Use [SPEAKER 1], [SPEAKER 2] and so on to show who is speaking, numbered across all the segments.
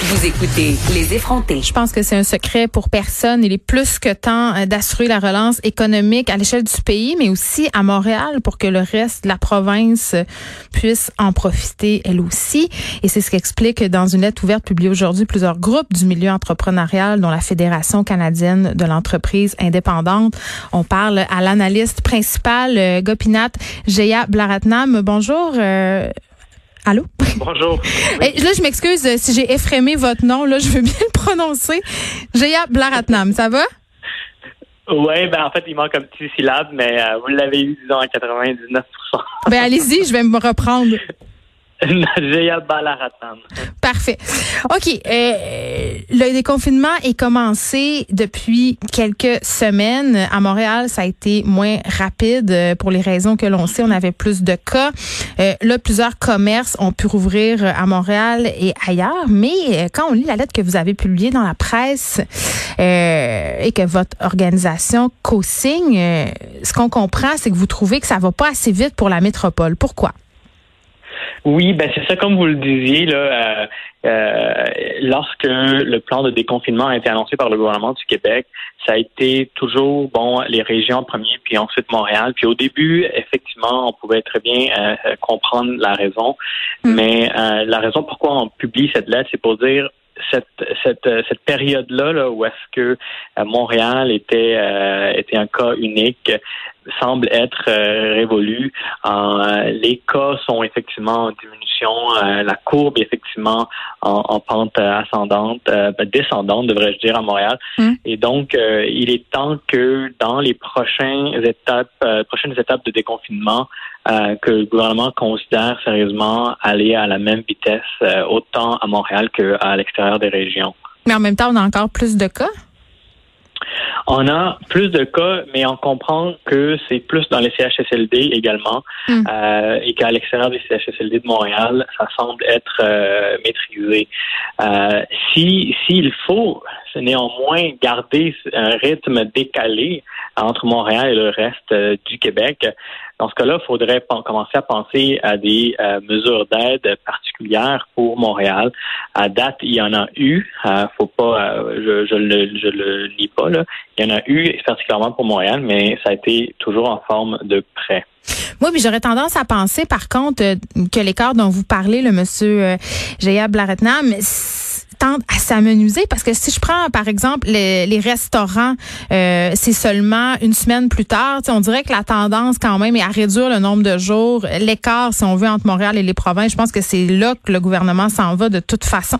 [SPEAKER 1] vous écoutez Les effrontés.
[SPEAKER 2] Je pense que c'est un secret pour personne. Il est plus que temps euh, d'assurer la relance économique à l'échelle du pays, mais aussi à Montréal pour que le reste de la province puisse en profiter elle aussi. Et c'est ce qu'explique dans une lettre ouverte publiée aujourd'hui plusieurs groupes du milieu entrepreneurial, dont la Fédération canadienne de l'entreprise indépendante. On parle à l'analyste principal, euh, Gopinath Jaya Blaratnam. Bonjour. Euh, Allô?
[SPEAKER 3] Bonjour.
[SPEAKER 2] Oui. là, je m'excuse euh, si j'ai effrémé votre nom. Là, je veux bien le prononcer. Jaya Blaratnam, ça va?
[SPEAKER 3] Oui, ben en fait, il manque un petit syllabe, mais euh, vous l'avez eu, disons, à 99%
[SPEAKER 2] Ben allez-y, je vais me reprendre. Parfait. OK. Euh, le déconfinement est commencé depuis quelques semaines. À Montréal, ça a été moins rapide euh, pour les raisons que l'on sait. On avait plus de cas. Euh, là, plusieurs commerces ont pu rouvrir à Montréal et ailleurs. Mais quand on lit la lettre que vous avez publiée dans la presse et que votre organisation co-signe, ce qu'on comprend, c'est que vous trouvez que ça va pas assez vite pour la métropole. Pourquoi?
[SPEAKER 3] Oui, ben c'est ça comme vous le disiez là. Euh, euh, lorsque le plan de déconfinement a été annoncé par le gouvernement du Québec, ça a été toujours bon les régions en premier, puis ensuite Montréal. Puis au début, effectivement, on pouvait très bien euh, comprendre la raison, mm. mais la raison pourquoi on publie cette lettre, c'est pour dire cette, cette, cette période-là là, où est-ce que Montréal était, était un cas unique, semble être euh, révolu. Euh, les cas sont effectivement en Euh, la courbe effectivement en, pente ascendante, ben, descendante, devrais-je dire, à Montréal. Hum. Et donc, il est temps que dans les prochaines étapes, prochaines étapes de déconfinement, que le gouvernement considère sérieusement aller à la même vitesse, autant à Montréal qu'à l'extérieur des régions.
[SPEAKER 2] Mais en même temps, on a encore plus de cas?
[SPEAKER 3] On a plus de cas, mais on comprend que c'est plus dans les CHSLD également hmm. euh, et qu'à l'extérieur des CHSLD de Montréal, ça semble être euh, maîtrisé. Euh, si s'il faut néanmoins garder un rythme décalé entre Montréal et le reste euh, du Québec, dans ce cas-là, il faudrait commencer à penser à des euh, mesures d'aide particulières pour Montréal. À date, il y en a eu. Euh, faut pas, je, je, le, je le nie pas là. Il y en a eu particulièrement pour Montréal, mais ça a été toujours en forme de prêt.
[SPEAKER 2] Oui, mais j'aurais tendance à penser, par contre, que l'écart dont vous parlez, le monsieur Jaya Blaretnam, à s'amenuiser? Parce que si je prends par exemple les, restaurants, euh, c'est seulement une semaine plus tard, on dirait que la tendance quand même est à réduire le nombre de jours, l'écart si on veut entre Montréal et les provinces. Je pense que c'est là que le gouvernement s'en va de toute façon.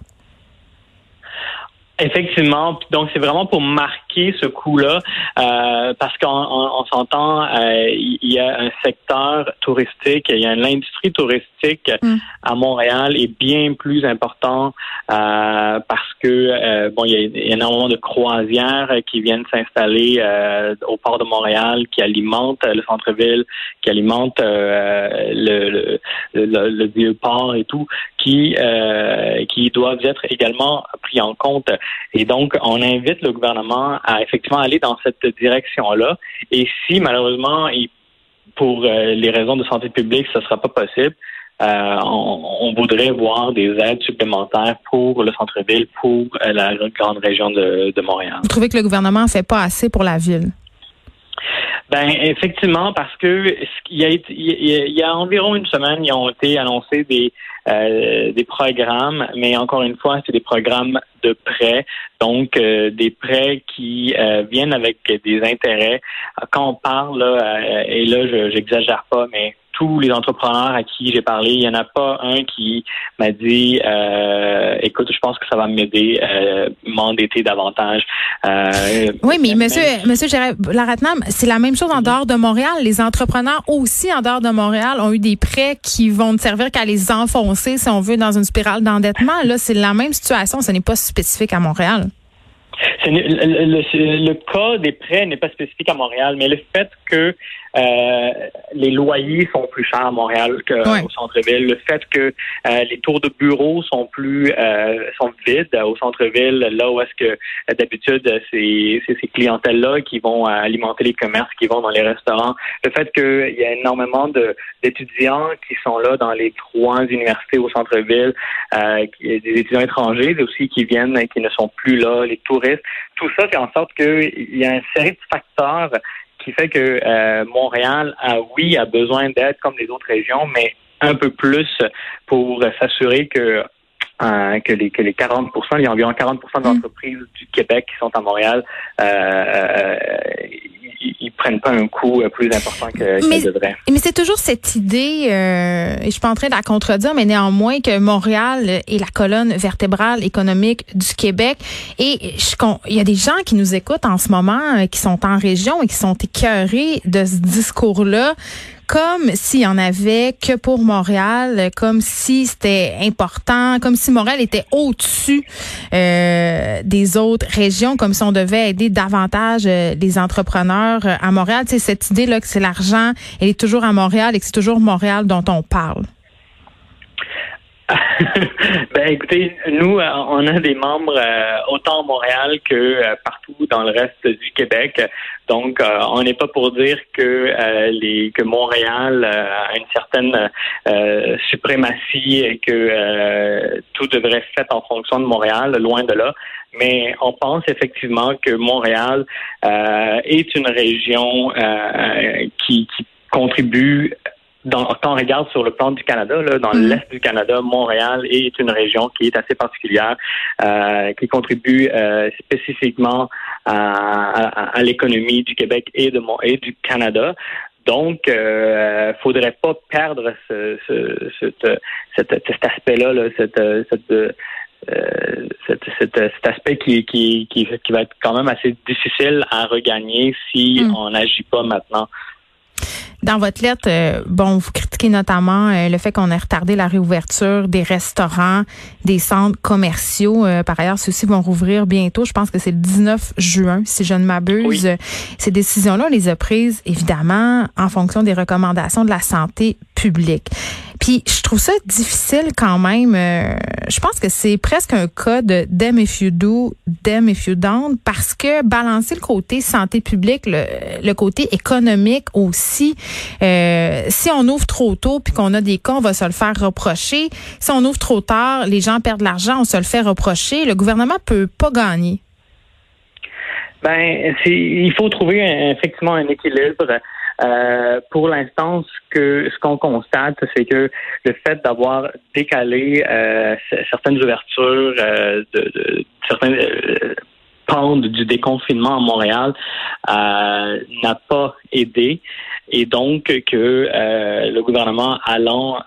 [SPEAKER 3] Effectivement, donc c'est vraiment pour marquer ce coup-là, euh, parce qu'on s'entend, euh, il y a un secteur touristique, il y a l'industrie touristique mm. à Montréal est bien plus important euh, parce que bon, il y, a, énormément de croisières qui viennent s'installer au port de Montréal, qui alimentent le centre-ville, qui alimentent le, le, le, vieux port et tout, qui qui doivent être également pris en compte. Et donc, on invite le gouvernement à effectivement aller dans cette direction-là. Et si malheureusement, pour euh, les raisons de santé publique, ce ne sera pas possible, euh, on, voudrait voir des aides supplémentaires pour le centre-ville, pour euh, la grande région de, Montréal.
[SPEAKER 2] Vous trouvez que le gouvernement ne fait pas assez pour la ville?
[SPEAKER 3] Ben effectivement, parce que il y, a, il y a environ une semaine, ils ont été annoncés des euh, des programmes, mais encore une fois, c'est des programmes de prêts, donc euh, des prêts qui euh, viennent avec des intérêts. Quand on parle, là, et là, je j'exagère pas, mais tous les entrepreneurs à qui j'ai parlé, il n'y en a pas un qui m'a dit euh, écoute, je pense que ça va m'aider, euh, m'endetter davantage.
[SPEAKER 2] Euh, oui, mais monsieur, monsieur Laratnam, c'est la même chose en dehors de Montréal. Les entrepreneurs aussi en dehors de Montréal ont eu des prêts qui vont ne servir qu'à les enfoncer, si on veut, dans une spirale d'endettement. Là, c'est la même situation. Ce n'est pas spécifique à Montréal.
[SPEAKER 3] Le, le, le, cas des prêts n'est pas spécifique à Montréal, mais le fait que euh, les loyers sont plus chers à Montréal qu'au centre-ville. Le fait que euh, les tours de bureaux sont plus sont vides au centre-ville, là où est-ce que d'habitude c'est ces clientèles-là qui vont alimenter les commerces, qui vont dans les restaurants. Le fait qu'il y a énormément d'étudiants qui sont là dans les trois universités au centre-ville, des étudiants étrangers aussi qui viennent et qui ne sont plus là, les touristes. Tout ça fait en sorte qu'il y a une série de facteurs qui fait que euh, Montréal, a, oui, a besoin d'aide comme les autres régions, mais un peu plus pour s'assurer que euh, que les que les 40 il y a environ 40 d'entreprises du Québec qui sont à Montréal euh, ils, prennent pas un coût plus important que qu'ils devraient.
[SPEAKER 2] Mais c'est toujours cette idée, euh, et je suis pas en train de la contredire, mais néanmoins que Montréal est la colonne vertébrale économique du Québec. Et je, il y a des gens qui nous écoutent en ce moment, qui sont en région et qui sont écœurés de ce discours-là comme s'il y en avait que pour Montréal, comme si c'était important, comme si Montréal était au-dessus euh, des autres régions, comme si on devait aider davantage euh, les entrepreneurs euh, à Montréal. C'est cette idée là que c'est l'argent, elle est toujours à Montréal et que c'est toujours Montréal dont on parle.
[SPEAKER 3] Ben écoutez, nous, euh, on a des membres euh, autant à Montréal que euh, partout dans le reste du Québec. Donc, on n'est pas pour dire que les que Montréal a une certaine suprématie et que tout devrait être fait en fonction de Montréal, loin de là. Mais on pense effectivement que Montréal est une région qui, qui contribue dans, quand on regarde sur le plan du Canada, là, dans mm-hmm. l'est du Canada, Montréal est une région qui est assez particulière, euh, qui contribue euh, spécifiquement à, à, l'économie du Québec et, de, et du Canada. Donc, euh, faudrait pas perdre ce, ce, cet, cet aspect-là, là, cette, cette euh, cet, cet, aspect qui, qui, qui, qui, va être quand même assez difficile à regagner si mm. on n'agit pas maintenant.
[SPEAKER 2] Dans votre lettre, euh, bon, vous critiquez notamment euh, le fait qu'on ait retardé la réouverture des restaurants, des centres commerciaux. Euh, par ailleurs, ceux-ci vont rouvrir bientôt. Je pense que c'est le 19 juin, si je ne m'abuse. Ces décisions-là, on les a prises, évidemment, en fonction des recommandations de la santé publique. Puis je trouve ça difficile quand même. Euh, je pense que c'est presque un cas de them if you do, them if you don't, parce que balancer le côté santé publique, le, côté économique aussi. Euh, si on ouvre trop tôt puis qu'on a des cas, on va se le faire reprocher. Si on ouvre trop tard, les gens perdent de l'argent, on se le fait reprocher. Le gouvernement peut pas gagner.
[SPEAKER 3] Ben, il faut trouver effectivement un équilibre. Euh, pour l'instant, ce que ce qu'on constate, c'est que le fait d'avoir décalé euh, certaines ouvertures euh, de, de, certains pans du déconfinement à Montréal n'a pas aidé. Et donc que le gouvernement allant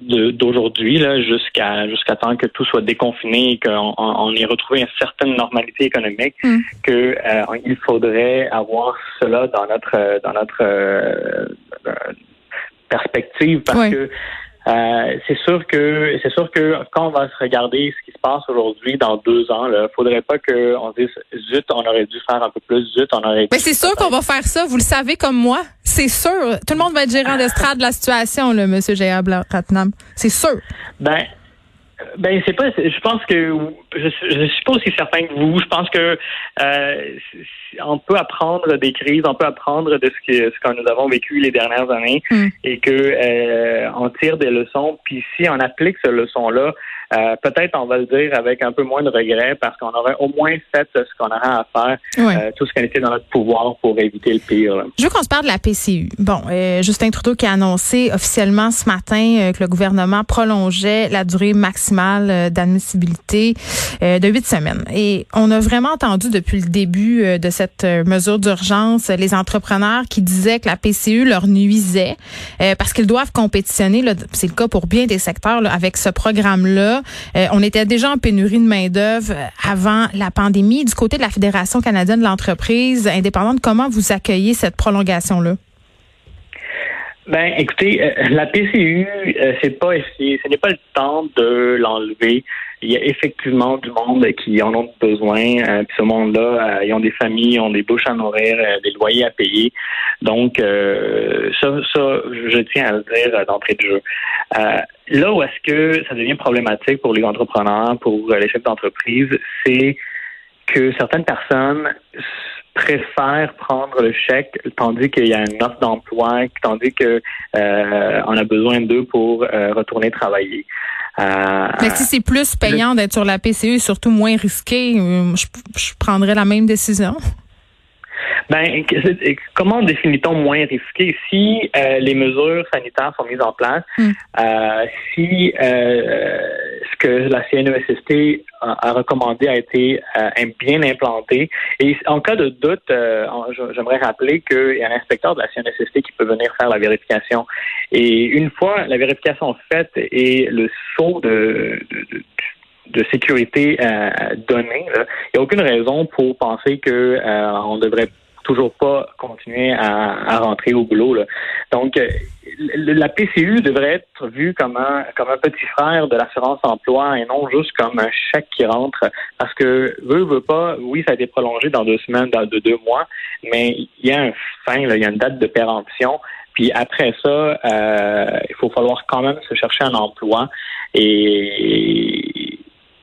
[SPEAKER 3] d'aujourd'hui là jusqu'à jusqu'à temps que tout soit déconfiné et qu'on on ait retrouvé une certaine normalité économique mm. que euh, il faudrait avoir cela dans notre dans notre euh, perspective parce que euh, c'est sûr que c'est sûr que quand on va se regarder ce qui se passe aujourd'hui dans deux ans, il faudrait pas qu'on dise zut, on aurait dû faire un peu plus, zut, on aurait.
[SPEAKER 2] Mais c'est sûr qu'on va faire ça. Vous le savez comme moi. C'est sûr. Tout le monde va être gérant d'estrade de la situation, là, Monsieur J.A. Ratnam. C'est sûr.
[SPEAKER 3] Ben, ben c'est pas. Je pense que je, je suis pas aussi certain que vous. Je pense que euh, on peut apprendre des crises, on peut apprendre de ce que ce que nous avons vécu les dernières années mm. et que euh, on tire des leçons. Puis si on applique ces leçons là euh, peut-être on va le dire avec un peu moins de regret parce qu'on aurait au moins fait ce qu'on aurait à faire, euh, tout ce qui était dans notre pouvoir pour éviter le pire.
[SPEAKER 2] Je veux qu'on se parle de la PCU. Bon, euh, Justin Trudeau qui a annoncé officiellement ce matin que le gouvernement prolongeait la durée maximale d'admissibilité de huit semaines. Et on a vraiment entendu depuis le début de cette mesure d'urgence les entrepreneurs qui disaient que la PCU leur nuisait parce qu'ils doivent compétitionner. C'est le cas pour bien des secteurs avec ce programme-là. Euh, on était déjà en pénurie de main-d'œuvre euh, avant la pandémie. Du côté de la Fédération canadienne de l'entreprise indépendante, comment vous accueillez cette prolongation-là?
[SPEAKER 3] Ben, écoutez, euh, la PCU, c'est pas, ce n'est pas le temps de l'enlever. il y a effectivement du monde qui en ont besoin. Euh, puis ce monde-là, ils ont des familles, ils ont des bouches à nourrir, des loyers à payer. Donc, ça, ça, je tiens à le dire d'entrée de jeu. là où est-ce que ça devient problématique pour les entrepreneurs, pour les chefs d'entreprise, c'est que certaines personnes préfèrent prendre le chèque tandis qu'il y a une offre d'emploi, tandis que euh, on a besoin d'eux pour euh, retourner travailler.
[SPEAKER 2] Euh, Mais si c'est plus payant d'être sur la PCE et surtout moins risqué, je, je prendrais la même décision.
[SPEAKER 3] Ben, comment définit-on moins risqué? Si euh, les mesures sanitaires sont mises en place, hmm. euh, si euh, que la CNESST a, recommandé a été bien implanté, et en cas de doute, j'aimerais rappeler qu'il y a un inspecteur de la CNESST qui peut venir faire la vérification. Et une fois la vérification faite et le saut de, sécurité donné, il n'y a aucune raison pour penser que on devrait toujours pas continuer à, rentrer au boulot. Là. Donc, euh, la PCU devrait être vue comme un, comme un petit frère de l'assurance emploi et non juste comme un chèque qui rentre. Parce que, veut, veut pas, oui, ça a été prolongé dans deux semaines, dans deux, mois, mais il y a un fin, il y a une date de péremption. Puis après ça, euh, il faut falloir quand même se chercher un emploi. Et,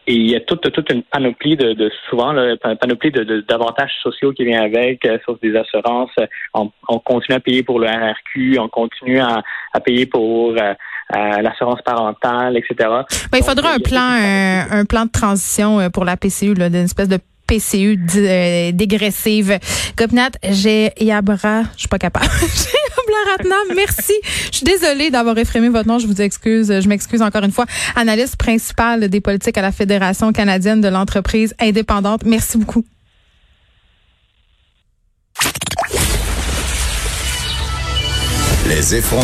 [SPEAKER 3] et il y a toute, toute une panoplie de, de souvent, là, une panoplie de, d'avantages sociaux qui vient avec, euh, sauf des assurances. On, on, continue à payer pour le RRQ, on continue à, à payer pour euh, euh l'assurance parentale, etc.
[SPEAKER 2] Ben, il faudra un plan, un, un, plan de transition euh, pour la PCU, là, d'une espèce de PCU dégressive. Gopnat, j'ai Yabra, je suis pas capable. merci. Je suis désolée d'avoir effrémé votre nom. Je vous excuse. Je m'excuse encore une fois. Analyste principale des politiques à la Fédération canadienne de l'entreprise indépendante. Merci beaucoup. Les effrontés.